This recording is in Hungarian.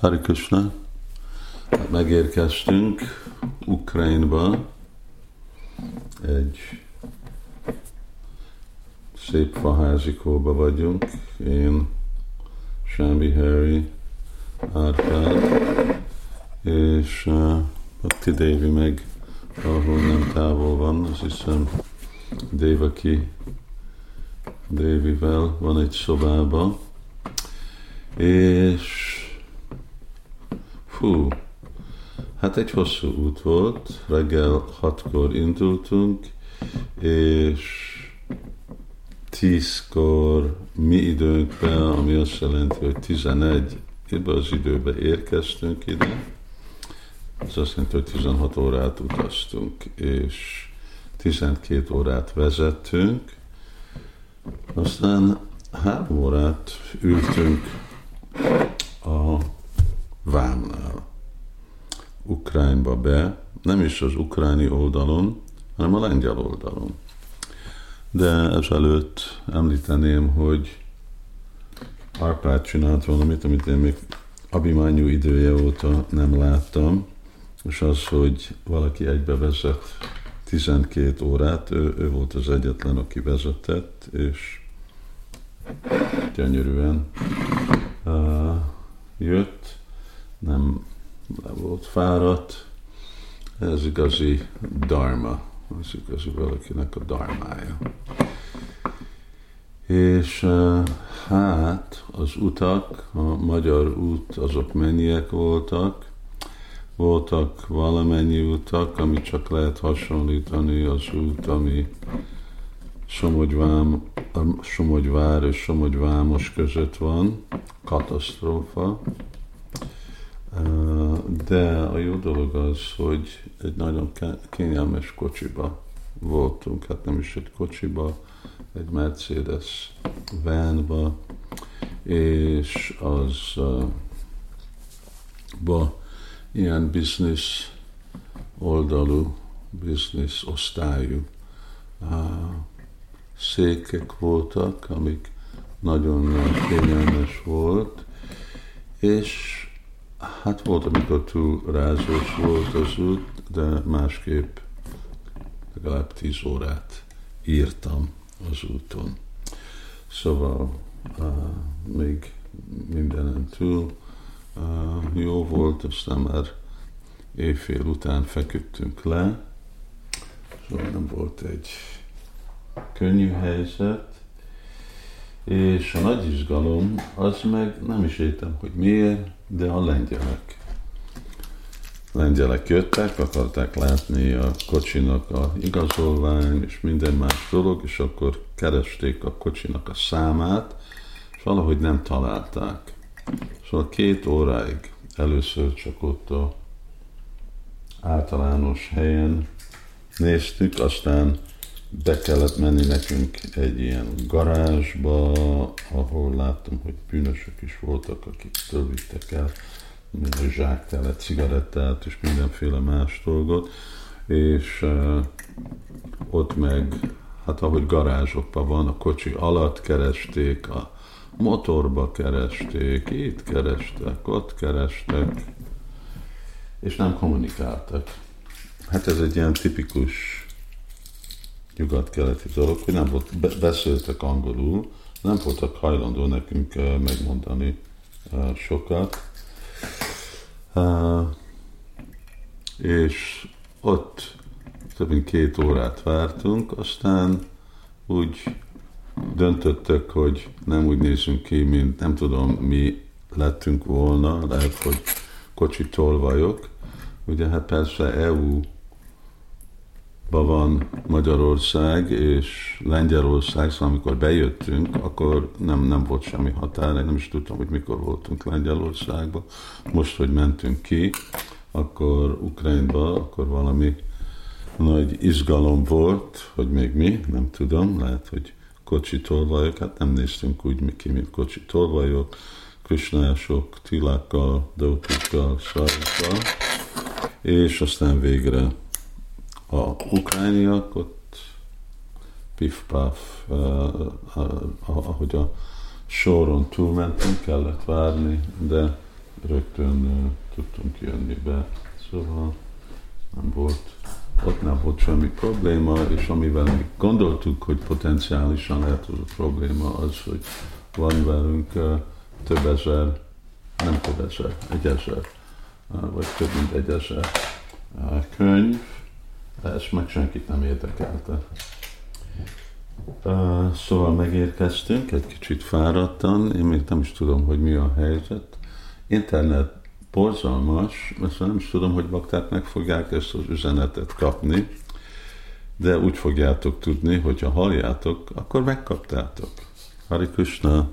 Hari Krishna, megérkeztünk Ukrajnba, egy szép faházikóba vagyunk, én, Shambi Harry, Árpád, és uh, Bhakti Devi meg ahol nem távol van, azt hiszem Devaki Devivel van egy szobába, és Fú, hát egy hosszú út volt, reggel hatkor indultunk, és tízkor mi időnkben, ami azt jelenti, hogy 11 ebbe az időbe érkeztünk ide, az azt jelenti, hogy 16 órát utaztunk, és 12 órát vezettünk, aztán három órát ültünk a vámnál. Ukrajnba be, nem is az ukráni oldalon, hanem a lengyel oldalon. De ezelőtt említeném, hogy Arpád csinált valamit, amit én még Abimányú idője óta nem láttam, és az, hogy valaki egybevezet 12 órát, ő, ő volt az egyetlen, aki vezetett, és gyönyörűen uh, jött, nem le volt fáradt. Ez igazi dharma, ez igazi valakinek a dharmája. És hát az utak, a magyar út, azok mennyiek voltak, voltak valamennyi utak, ami csak lehet hasonlítani az út, ami Somogyvám, Somogyvár és Somogyvámos között van, katasztrófa, de a jó dolog az, hogy egy nagyon kényelmes kocsiba voltunk, hát nem is egy kocsiba, egy Mercedes vanba, és az uh, ba ilyen biznisz oldalú, biznisz osztályú uh, székek voltak, amik nagyon kényelmes volt, és Hát volt, amikor túl rázós volt az út, de másképp legalább tíz órát írtam az úton. Szóval uh, még mindenen túl uh, jó volt, aztán már éjfél után feküdtünk le, szóval nem volt egy könnyű helyzet, és a nagy izgalom, az meg nem is értem, hogy miért, de a lengyelek. Lengyelek jöttek, akarták látni a kocsinak a igazolvány és minden más dolog, és akkor keresték a kocsinak a számát, és valahogy nem találták. Szóval két óráig először csak ott a általános helyen néztük, aztán be kellett menni nekünk egy ilyen garázsba, ahol láttam, hogy bűnösök is voltak, akik tölvittek el zsáktelet, cigarettát és mindenféle más dolgot, és uh, ott meg, hát ahogy garázsokban van, a kocsi alatt keresték, a motorba keresték, itt kerestek, ott kerestek, és nem kommunikáltak. Hát ez egy ilyen tipikus nyugat-keleti dolog, hogy nem volt, beszéltek angolul, nem voltak hajlandó nekünk megmondani sokat. És ott több mint két órát vártunk, aztán úgy döntöttek, hogy nem úgy nézünk ki, mint nem tudom, mi lettünk volna, lehet, hogy kocsi tolvajok. Ugye hát persze EU van Magyarország és Lengyelország, szóval amikor bejöttünk, akkor nem, nem volt semmi határ, nem is tudtam, hogy mikor voltunk Lengyelországban. Most, hogy mentünk ki, akkor Ukrajnba, akkor valami nagy izgalom volt, hogy még mi, nem tudom, lehet, hogy kocsi tolvajok, hát nem néztünk úgy mi ki, mint kocsi tolvajok, krisnások, tilákkal, dautukkal, szájukkal, és aztán végre a ukrániak ott pif-paf, ahogy a soron túlmentünk, kellett várni, de rögtön tudtunk jönni be. Szóval nem volt, ott nem volt semmi probléma, és amivel mi gondoltuk, hogy potenciálisan lehet az a probléma, az, hogy van velünk több ezer, nem több ezer, egy ezer, vagy több mint egy ezer könyv, ez meg senkit nem érdekelte. Szóval megérkeztünk, egy kicsit fáradtan, én még nem is tudom, hogy mi a helyzet. Internet borzalmas, mert nem is tudom, hogy bakták meg fogják ezt az üzenetet kapni, de úgy fogjátok tudni, hogyha halljátok, akkor megkaptátok. Hari Krishna!